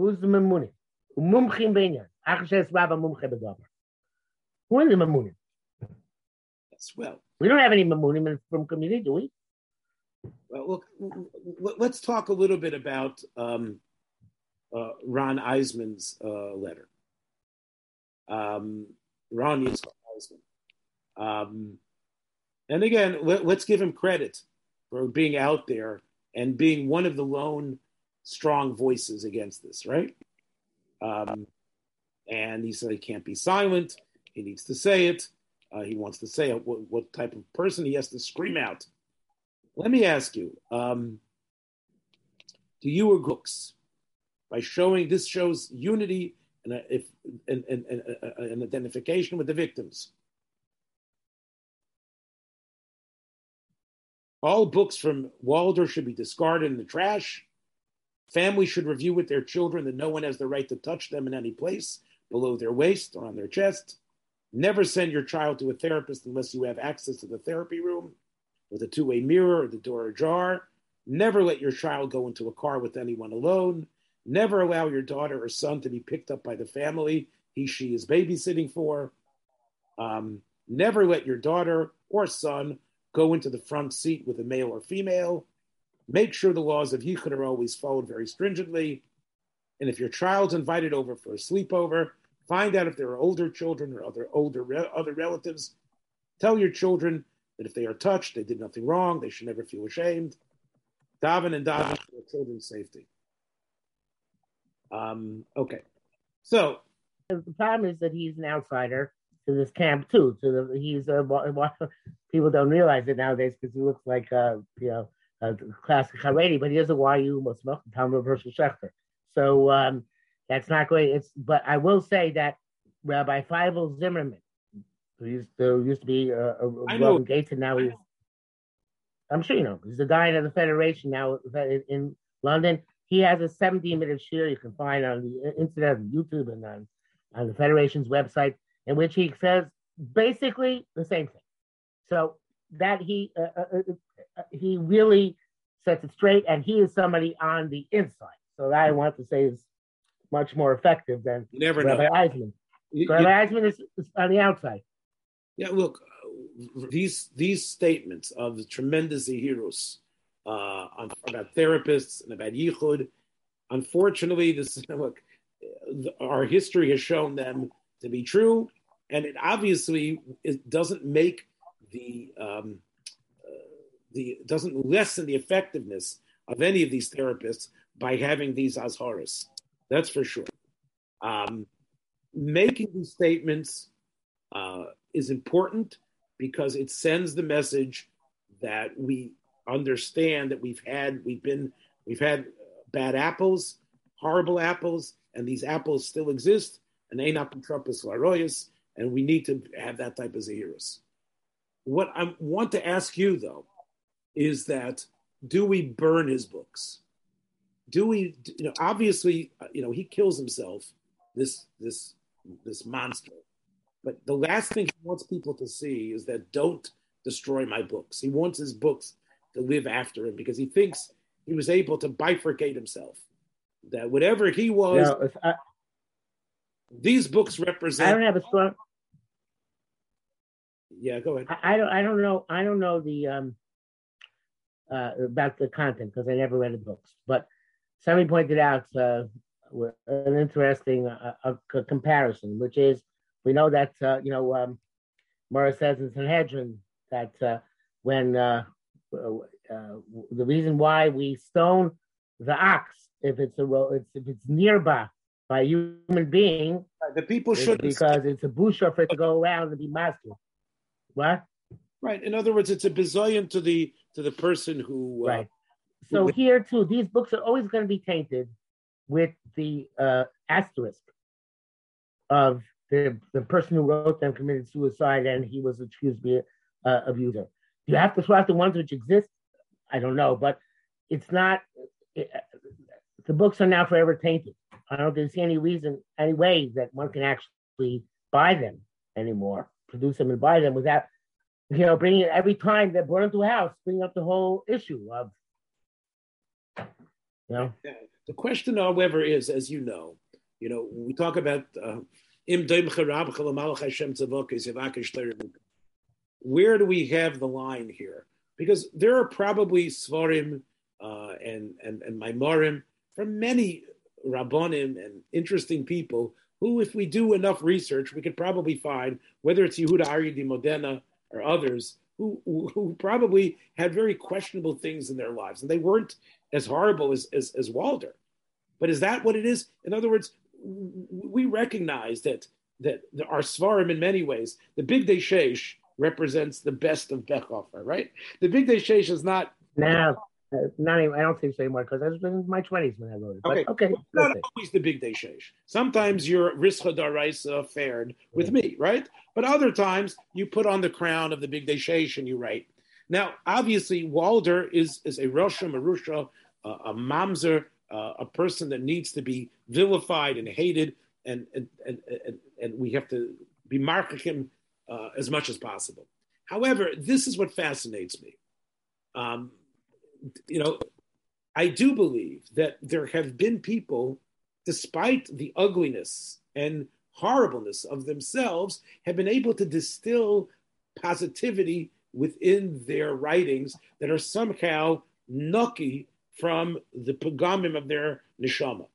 Who's the ממונים? ומומחים בעניין. אחר שיש רב המומחה בדבר. Who are the Mamunim? Yes, well. We don't have any Mamunim from community, do we? Well, look, let's talk a little bit about um, uh, Ron Eisman's uh, letter. Um, Ron Eisman. Um, and again, let, us give him credit for being out there and being one of the lone strong voices against this, right? Um, and he said he can't be silent. He needs to say it. Uh, he wants to say what, what type of person he has to scream out let me ask you, um, do you agree by showing this shows unity and, a, if, and, and, and uh, an identification with the victims? All books from Walder should be discarded in the trash. Families should review with their children that no one has the right to touch them in any place below their waist or on their chest. Never send your child to a therapist unless you have access to the therapy room with a two way mirror or the door ajar. Never let your child go into a car with anyone alone. Never allow your daughter or son to be picked up by the family he, she is babysitting for. Um, never let your daughter or son go into the front seat with a male or female. Make sure the laws of Yichud are always followed very stringently. And if your child's invited over for a sleepover, Find out if there are older children or other older other relatives. Tell your children that if they are touched, they did nothing wrong. They should never feel ashamed. Daven and daven for children's safety. Um, okay, so the problem is that he's an outsider to this camp too. To the he's a people don't realize it nowadays because he looks like you know a classic Haredi, but he is a YU Muslim Talmud versus Shechter. So um, that's not great. It's but I will say that Rabbi Feivel Zimmerman, who used to, used to be a, a Robin Gates, and now he's I'm sure you know he's the guy of the federation now in London. He has a 17 minute share you can find on the internet, on YouTube, and on, on the federation's website, in which he says basically the same thing. So that he uh, uh, uh, uh, he really sets it straight, and he is somebody on the inside. So that I want to say is much more effective than you never Rabbi know. Eisman. You, Rabbi you, Eisman is, is, on the outside. Yeah, look, these these statements of the tremendous heroes uh, about therapists and about yichud, unfortunately, this [LAUGHS] look, our history has shown them to be true, and it obviously it doesn't make the um, uh, the doesn't lessen the effectiveness of any of these therapists by having these azharas. That's for sure. Um, making these statements uh, is important because it sends the message that we understand that we've had we've been we've had bad apples, horrible apples, and these apples still exist, and not Trumpus laroyas, and we need to have that type of zeros. What I want to ask you though is that do we burn his books? Do we? You know, obviously, you know he kills himself. This this this monster. But the last thing he wants people to see is that don't destroy my books. He wants his books to live after him because he thinks he was able to bifurcate himself. That whatever he was, no, I, these books represent. I don't have a strong. Yeah, go ahead. I, I don't. I don't know. I don't know the um uh, about the content because I never read the books. But somebody pointed out uh, an interesting uh, a, comparison, which is we know that uh, you know um, Mara says in Sanhedrin that uh, when uh, uh, the reason why we stone the ox if it's a if it's nearby by a human being, the people should because it's a busha for it to go around and be master. What? Right. In other words, it's a bizayon to the to the person who. Uh, right. So here too, these books are always going to be tainted with the uh, asterisk of the the person who wrote them committed suicide and he was accused of uh, abuser. Do you have to throw out the ones which exist? I don't know, but it's not. It, the books are now forever tainted. I don't see any reason, any way that one can actually buy them anymore, produce them and buy them without, you know, bringing it every time they burn into a house, bringing up the whole issue of, The question, however, is, as you know, you know, we talk about uh, where do we have the line here? Because there are probably svarim uh, and and and maimorim from many rabbonim and interesting people who, if we do enough research, we could probably find whether it's Yehuda Aryeh di Modena or others who, who probably had very questionable things in their lives, and they weren't as horrible as, as, as Walder. But is that what it is? In other words, we recognize that that our svarim in many ways, the Big Day represents the best of Bechhofer, right? The Big Day is not. No, not even, I don't think so anymore because I was in my 20s when I wrote it. But, okay. okay. Not always the Big Day. Sometimes your Rischa Daraisa fared with yeah. me, right? But other times you put on the crown of the Big Day and you write. Now, obviously, Walder is, is a Rasha Merusha, uh, a Mamzer, uh, a person that needs to be vilified and hated, and and and, and, and we have to be marking him uh, as much as possible. However, this is what fascinates me. Um, you know, I do believe that there have been people, despite the ugliness and horribleness of themselves, have been able to distill positivity within their writings that are somehow nucky from the pagamim of their neshama.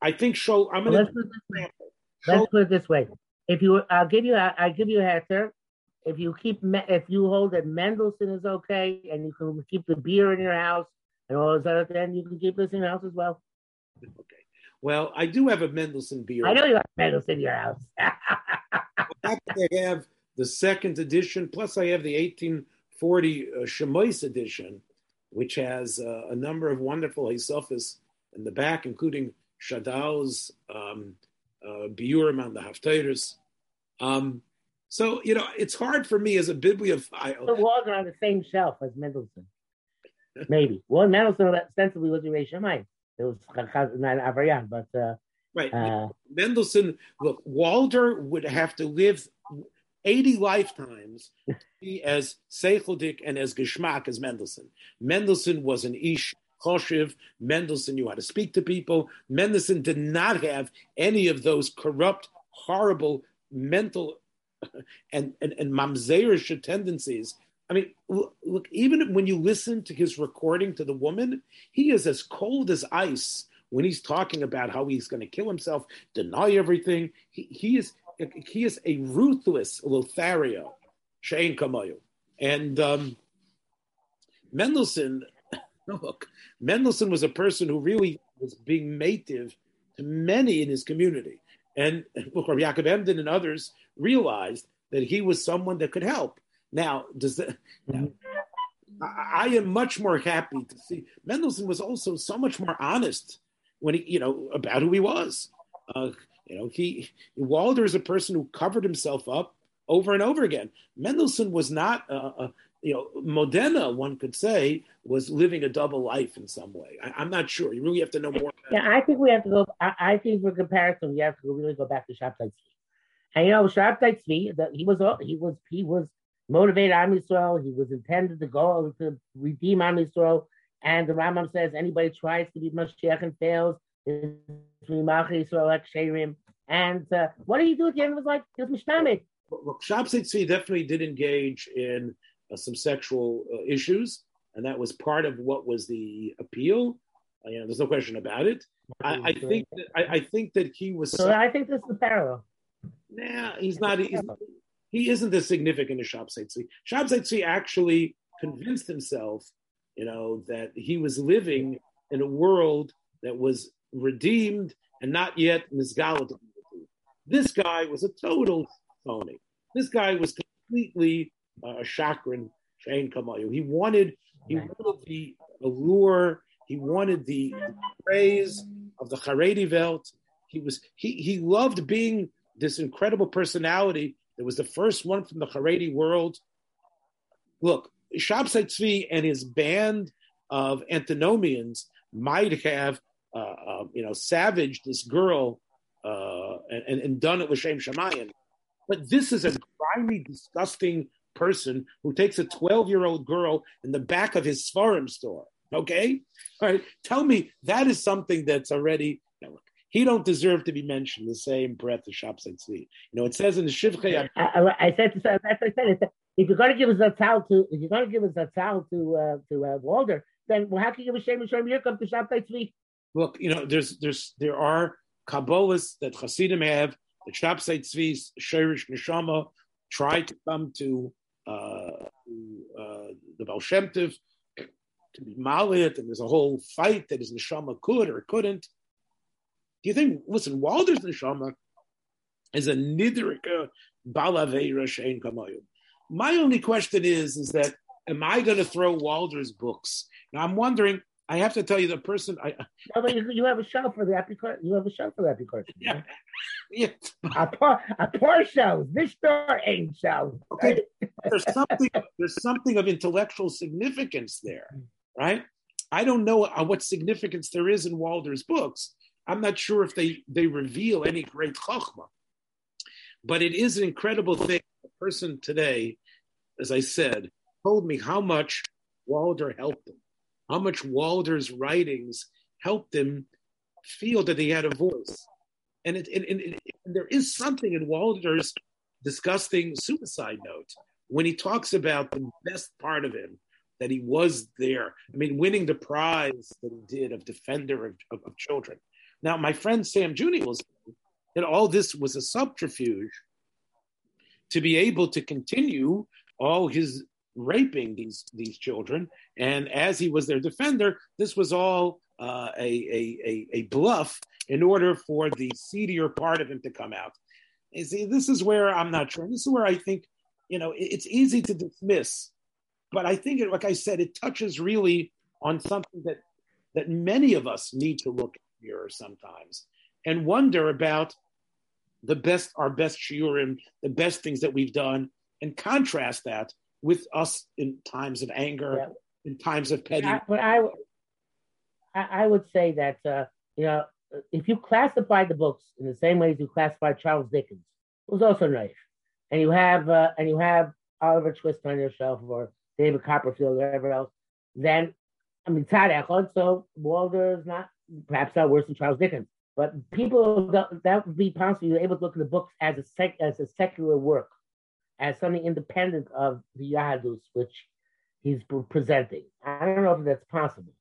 I think Shol. I'm going to example. let's put it this way: if you, I'll give you, I'll give you a. If you keep, if you hold that Mendelssohn is okay, and you can keep the Biur in your house and all those other things, you can keep this in your house as well. Okay. Well, I do have a Mendelssohn Biur. I know you have Mendelssohn in your house. [LAUGHS] I have the second edition, plus I have the 1840 uh, Shemois edition, which has uh, a number of wonderful Hisofis in the back, including Shadal's um, uh, Biurim on the Haftarahs. Um, so, you know, it's hard for me as a bibliophile. The are on the same shelf as Mendelssohn. [LAUGHS] Maybe. well, Mendelssohn ostensibly was Yerei Shamayim. It was not Avarian, but. Uh, right. Uh, Mendelssohn, look, Walder would have to live 80 lifetimes be as Seicheldik and as Geschmack as Mendelssohn. Mendelssohn was an Ish Choshev. Mendelssohn knew how to speak to people. Mendelssohn did not have any of those corrupt, horrible mental [LAUGHS] and, and, and mamzerish tendencies. I mean, look, look, even when you listen to his recording to the woman, he is as cold as ice when he's talking about how he's going to kill himself, deny everything. He, he is he is a ruthless Lothario, Shane Kamayu. And um, Mendelssohn, [LAUGHS] look, Mendelssohn was a person who really was being native to many in his community. And look, Rabbi Yaakov Emden and others realized that he was someone that could help. Now, does that, mm-hmm. I, I, am much more happy to see Mendelssohn was also so much more honest when he, you know, about who he was. Uh, you know, he Walder is a person who covered himself up over and over again. Mendelssohn was not, uh, you know, Modena, one could say, was living a double life in some way. I, am not sure. You really have to know more. Yeah, I think we have to go. I, I think for comparison, we have to really go back to Shabtai Tzvi. And you know, Shabtai Tzvi, that he was he was he was motivated Am Yisrael. He was intended to go to redeem Am Yisrael. And the Rambam says anybody tries to be Mashiach and fails and uh, what did he do at the end? It was like he was mishtamid. Look, Shabtai definitely did engage in uh, some sexual uh, issues, and that was part of what was the appeal. Uh, you know, there's no question about it. I, I think that, I, I, think that he was. So I think this is the parallel. Nah, he's not. He's, he isn't as significant as Shabtai Tzvi. Actually convinced himself, you know, that he was living in a world that was redeemed and not yet misgalat. This guy was a total phony. This guy was completely uh, a chakran, Shane Kamayu. He wanted, he wanted the allure, he wanted the praise of the Haredi Welt. He was, he, he loved being this incredible personality that was the first one from the Haredi world. Look, Shabtai Tzvi and his band of antinomians might have uh, uh, you know, savaged this girl uh, and, and done it with Shem Shemayan. But this is a grimy, disgusting person who takes a 12 year old girl in the back of his Svarim store. Okay? All right. Tell me that is something that's already. You know, he don't deserve to be mentioned the same breath as Shabtai Tzvi. You know, it says in the Shivchei. I, I, I said, that's what I said. If you're going to give us a towel to, if you're going to give us a towel to uh, to uh, Walder, then well, how can you give a shame and shame? Here comes the Shabtai Tzvi look, you know, there's there's there are Kabbalahs that Hasidim have, the Shabtai Tzvi's Sherish Neshama tried to come to uh, uh, the Baal Shem Tov, to be Malit, and there's a whole fight that his Neshama could or couldn't. Do you think, listen, Walder's Neshama is a Nidrika Balaveira Shein Kamayim. My only question is, is that am I going to throw Walder's books? Now I'm wondering, I have to tell you, the person I. No, but you, you have a show for the happy You have a show for the happy Yeah, [LAUGHS] yeah. A poor, a poor show. This store ain't show. Okay, [LAUGHS] there's something. There's something of intellectual significance there, right? I don't know uh, what significance there is in Walder's books. I'm not sure if they they reveal any great chachma, but it is an incredible thing. A person today, as I said, told me how much Walder helped him how much Walder's writings helped him feel that he had a voice. And, it, it, it, there is something in Walder's disgusting suicide note when he talks about the best part of him that he was there. I mean, winning the prize that he did of defender of, of, of children. Now, my friend Sam Juni will say that all this was a subterfuge to be able to continue all his raping these these children. And as he was their defender, this was all uh, a, a, a, a bluff in order for the seedier part of him to come out. You see, this is where I'm not sure. This is where I think, you know, it's easy to dismiss, but I think, it, like I said, it touches really on something that that many of us need to look in the mirror sometimes and wonder about the best, our best shiurim, the best things that we've done, and contrast that with us in times of anger, yeah. in times of petty. but I, I would say that uh, you know if you classify the books in the same way as you classify Charles Dickens, it was also nice, and you have uh, and you have Oliver Twist on your shelf or David Copperfield or whatever else, then I mean Tzad so Walder is not perhaps not worse than Charles Dickens, but people that, that would be possible. You're able to look at the books as a sec, as a secular work, as something independent of the Yahadus, which he's presenting. I don't know if that's possible.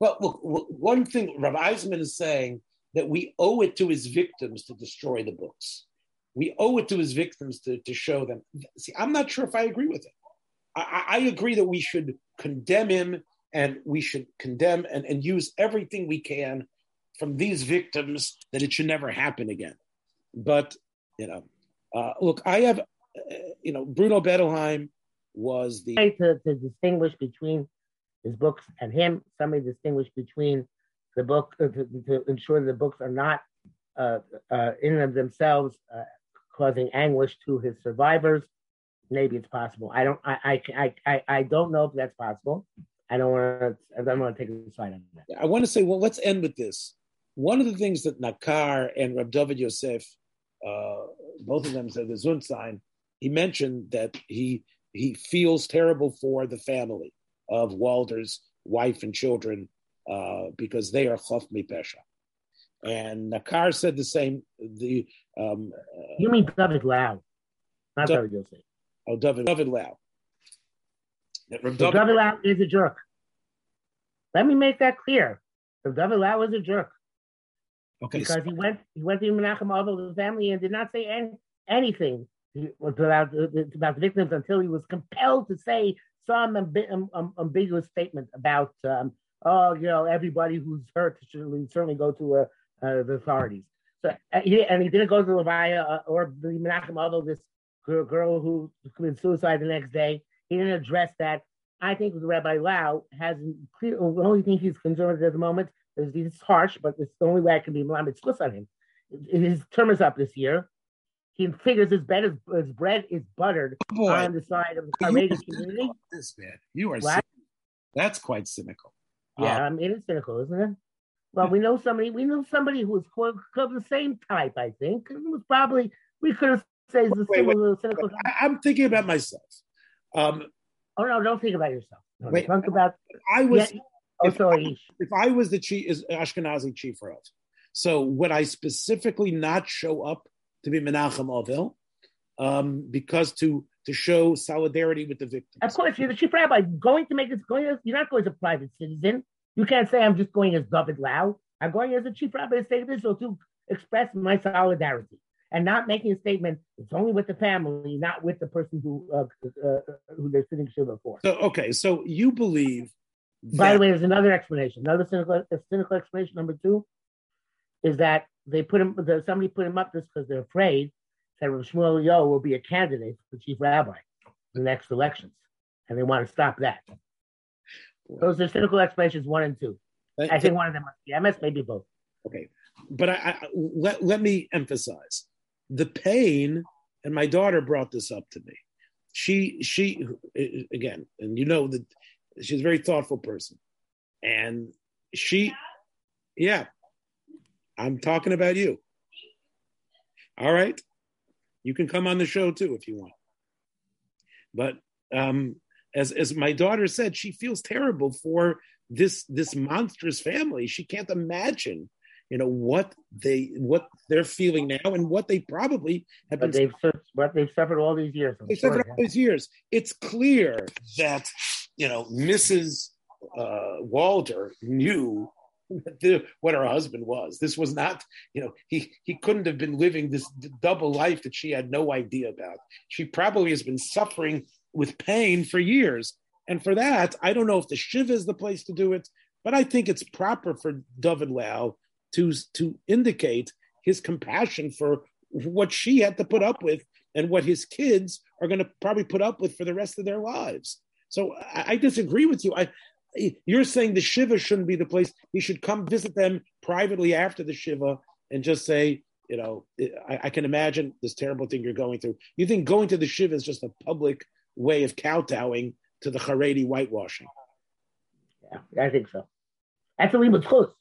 Well, look, one thing Rav Eisman is saying that we owe it to his victims to destroy the books. We owe it to his victims to, to show them. See, I'm not sure if I agree with it. I, I agree that we should condemn him and we should condemn and, and use everything we can from these victims that it should never happen again. But, you know, uh, look, I have, you know, Bruno Bettelheim was the. To, to distinguish between his books and him. Somebody distinguish between the book uh, to, to, ensure the books are not uh, uh, in and of themselves uh, causing anguish to his survivors. Maybe it's possible. I don't. I. I. I. I don't know if that's possible. I don't want to. I don't want to take a side on that. I want to say. Well, let's end with this. One of the things that Nakar and Rab David Yosef, uh, both of them said the Zunstein, he mentioned that he he feels terrible for the family of Walder's wife and children uh, because they are chof pesha. And Nakar said the same. The um, uh, you mean David Lau, not David Yosef. Oh, David David Lau. David, David Lau is a jerk. Let me make that clear. David Lau is a jerk. Okay. Because so. he went he went to the Menachem Avil, the family, and did not say any, anything about, about the victims until he was compelled to say some amb- um, ambiguous statement about, um, oh, you know, everybody who's hurt should certainly go to uh, uh, the authorities. So, uh, he, and he didn't go to Levaya uh, or the Menachem, although this girl, girl who committed suicide the next day, he didn't address that. I think Rabbi Lau has clear, the only thing he's concerned with at the moment is he's harsh, but it's the only way I can be Melamed on him. His term is up this year he figures his bread is, his bread is buttered Boy, on the side of the Carmagus community. This man, you are that's quite cynical. Yeah, um, I mean, it is cynical, isn't it? Well, we know somebody. We know somebody who was of the same type. I think it was probably we could have said the wait, wait, cynical. I, am thinking about myself. Um, oh no, don't think about yourself. No, wait, think about. I was. Yeah, oh, sorry. I, if I was the chief, is Ashkenazi chief Rav, so would I specifically not show up to be Menachem Avil, um, because to to show solidarity with the victims. Of course, you're the chief rabbi. Going to make this going as you're not going as a private citizen. You can't say I'm just going as David Lau. I'm going as a chief rabbi of the state of Israel to express my solidarity and not making a statement. It's only with the family, not with the person who uh, uh, who they're sitting shiva for. So okay, so you believe. That... By the way, there's another explanation. Another cynical, cynical explanation number two is that they put him. Somebody put him up just because they're afraid that Rav Shmuel Eliyahu will be a candidate for chief rabbi in the next elections, and they want to stop that. Those are cynical explanations one and two. Uh, I think one of them must be MS, maybe both. Okay, but I, I, let let me emphasize the pain, and my daughter brought this up to me. She she uh, again, and you know that she's a very thoughtful person, and she, yeah, I'm talking about you. All right. You can come on the show too if you want. But um, as as my daughter said, she feels terrible for this this monstrous family. She can't imagine, you know, what they what they're feeling now and what they probably have but been. They've what they've suffered all these years. They suffered all these years. It's clear that you know Mrs. Uh, Walder knew [LAUGHS] what her husband was. This was not, you know, he he couldn't have been living this double life that she had no idea about. She probably has been suffering with pain for years, and for that, I don't know if the shiva is the place to do it, but I think it's proper for David Lau to to indicate his compassion for what she had to put up with and what his kids are going to probably put up with for the rest of their lives. So I, I disagree with you. I you're saying the shiva shouldn't be the place. He should come visit them privately after the shiva and just say, you know, I, I, can imagine this terrible thing you're going through. You think going to the shiva is just a public way of kowtowing to the Haredi whitewashing? Yeah, I think so. That's a little close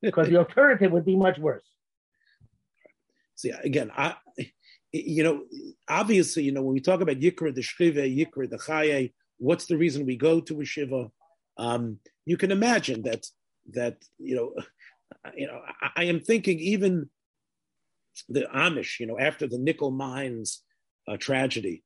because the alternative would be much worse. See, again, I, you know, obviously, you know, when we talk about Yikra, the Shrive, Yikra, the Chaye, what's the reason we go to a Shiva? Um, you can imagine that that you know, you know, I, I, am thinking even the Amish, you know, after the Nickel Mines uh, tragedy,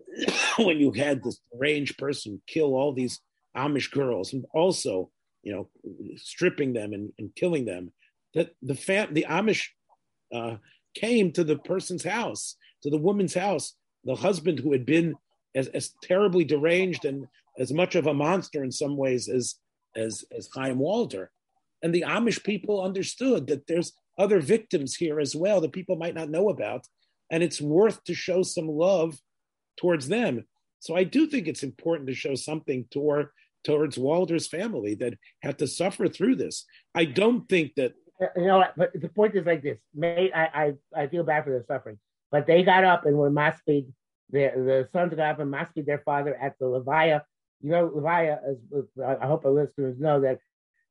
[COUGHS] when you had this deranged person kill all these Amish girls and also, you know, stripping them and, and killing them, that the fam- the Amish uh, came to the person's house, to the woman's house, the husband who had been as, as terribly deranged and as much of a monster in some ways as as as Chaim Walder. And the Amish people understood that there's other victims here as well that people might not know about, and it's worth to show some love towards them. So I do think it's important to show something toward towards Walder's family that had to suffer through this. I don't think that you know, but the point is like this. May I, I, I feel bad for their suffering, but they got up and were maspid. The the sons got up and maspid their father at the Levaya you know, Levaya, I hope our listeners know that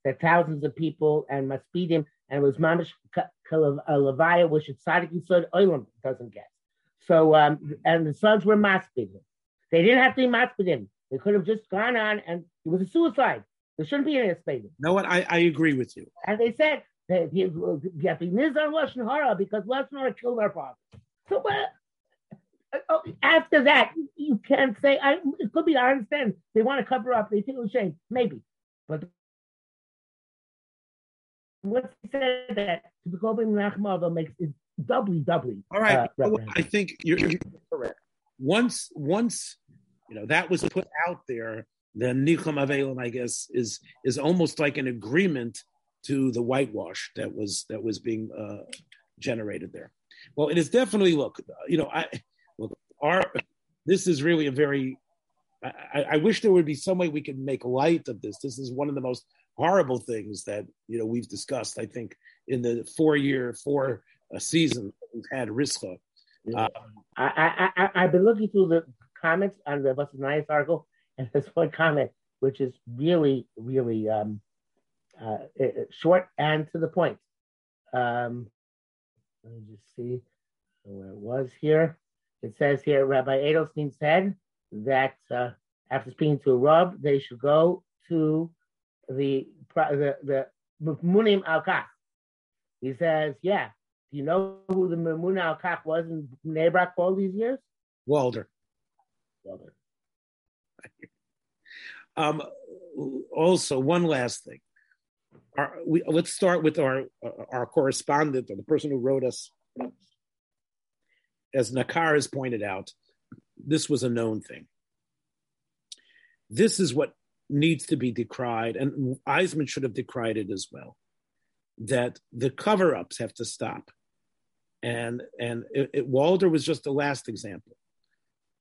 that thousands of people and him, and it was Mamish Levaya, which it's Sadiq Yisod Oilam doesn't get. So, um, and the sons were Maspidim. They didn't have to be Maspidim. They could have just gone on, and it was a suicide. There shouldn't be any Spadim. No, what I, I agree with you. And they said that you have to Nizar Lashon Hara because Lashon Hara killed our father. So, what? Oh, after that, you can't say. I, it could be. I understand they want to cover up. They think it was shame, maybe, but once he said that to be called Nachmado makes it doubly, doubly. All right, uh, I think you're, you're, correct. Once, once you know that was put out there, then Nicham Avelim, I guess, is is almost like an agreement to the whitewash that was that was being uh, generated there. Well, it is definitely look. You know, I our this is really a very I, I, wish there would be some way we could make light of this. This is one of the most horrible things that you know we've discussed. I think in the four year, four uh, season we've had Rischa. Um, I, I, I, have been looking through the comments on the Vos Iz Neias article, [LAUGHS] and there's one comment which is really, really um, uh, short and to the point. Um, let me just see where it was here. It says here, Rabbi Edelstein said that uh, after speaking to a Rav, they should go to the the the Munim al Kach. He says, yeah. Do you know who the Munim al Kach was in Bnei Brak all these years? Walder. Walder. um, also, one last thing. Our, we, let's start with our our correspondent or the person who wrote us as Nakar has pointed out, this was a known thing. This is what needs to be decried, and Eisman should have decried it as well. That the cover-ups have to stop, and and it, it, Walder was just the last example.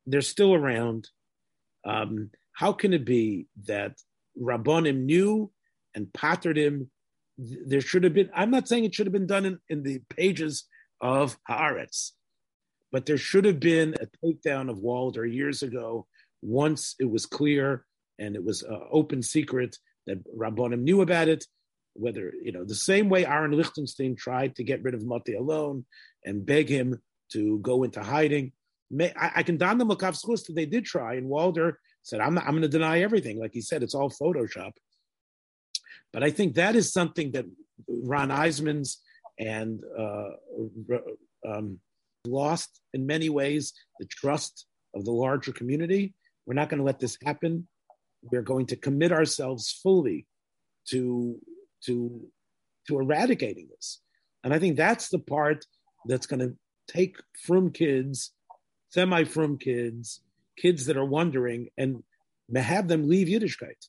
They're still around. Um, how can it be that Rabbonim knew and pattered him? There should have been. I'm not saying it should have been done in, in the pages of Haaretz, but there should have been a takedown of Walder years ago once it was clear and it was an open secret that Rabbonim knew about it. Whether, you know, the same way Aaron Lichtenstein tried to get rid of Motti Elon and beg him to go into hiding. May, I, I, can don the Makav's that they did try, and Walder said, I'm, I'm going to deny everything. Like he said, it's all Photoshop. But I think that is something that Ron Eisman's and uh, um, lost in many ways the trust of the larger community. We're not going to let this happen. We're going to commit ourselves fully to to to eradicating this. And I think that's the part that's going to take from kids, semi from kids, kids that are wondering, and have them leave Yiddishkeit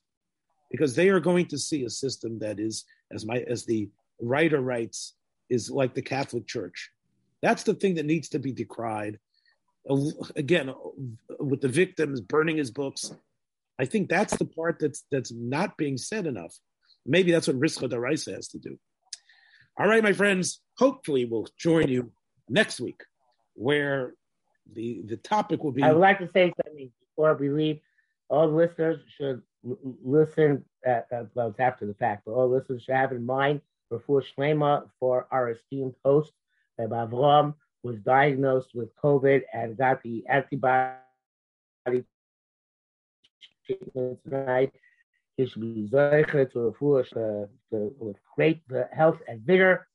because they are going to see a system that is, as my as the writer writes, is like the Catholic Church. That's the thing that needs to be decried. Again, with the victims burning his books, I think that's the part that's that's not being said enough. Maybe that's what Rischa Daraisa has to do. All right, my friends. Hopefully, we'll join you next week, where the the topic will be. I would like to say something before we leave. All listeners should listen. At, uh, well, it's after the fact, but all listeners should have in mind before Shlema for our esteemed host, Rabbi Avram, was diagnosed with COVID and got the antibody treatment tonight. He should be zeicher to refuah uh, with great uh, health and vigor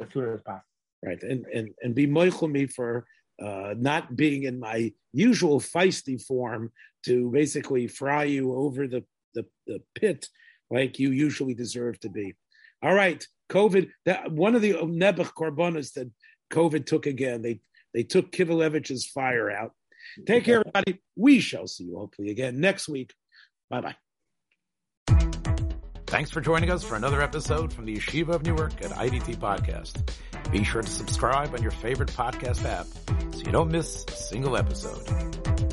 as soon as possible. Right, and and and be moichel me for uh, not being in my usual feisty form to basically fry you over the, the, the pit like you usually deserve to be. All right, COVID. That one of the uh, Nebuch Korbanos that COVID took again. They they took Kivilevich's fire out. Take care, everybody. We shall see you hopefully again next week. Bye bye. Thanks for joining us for another episode from the Yeshiva of Newark at IDT Podcast. Be sure to subscribe on your favorite podcast app so you don't miss a single episode.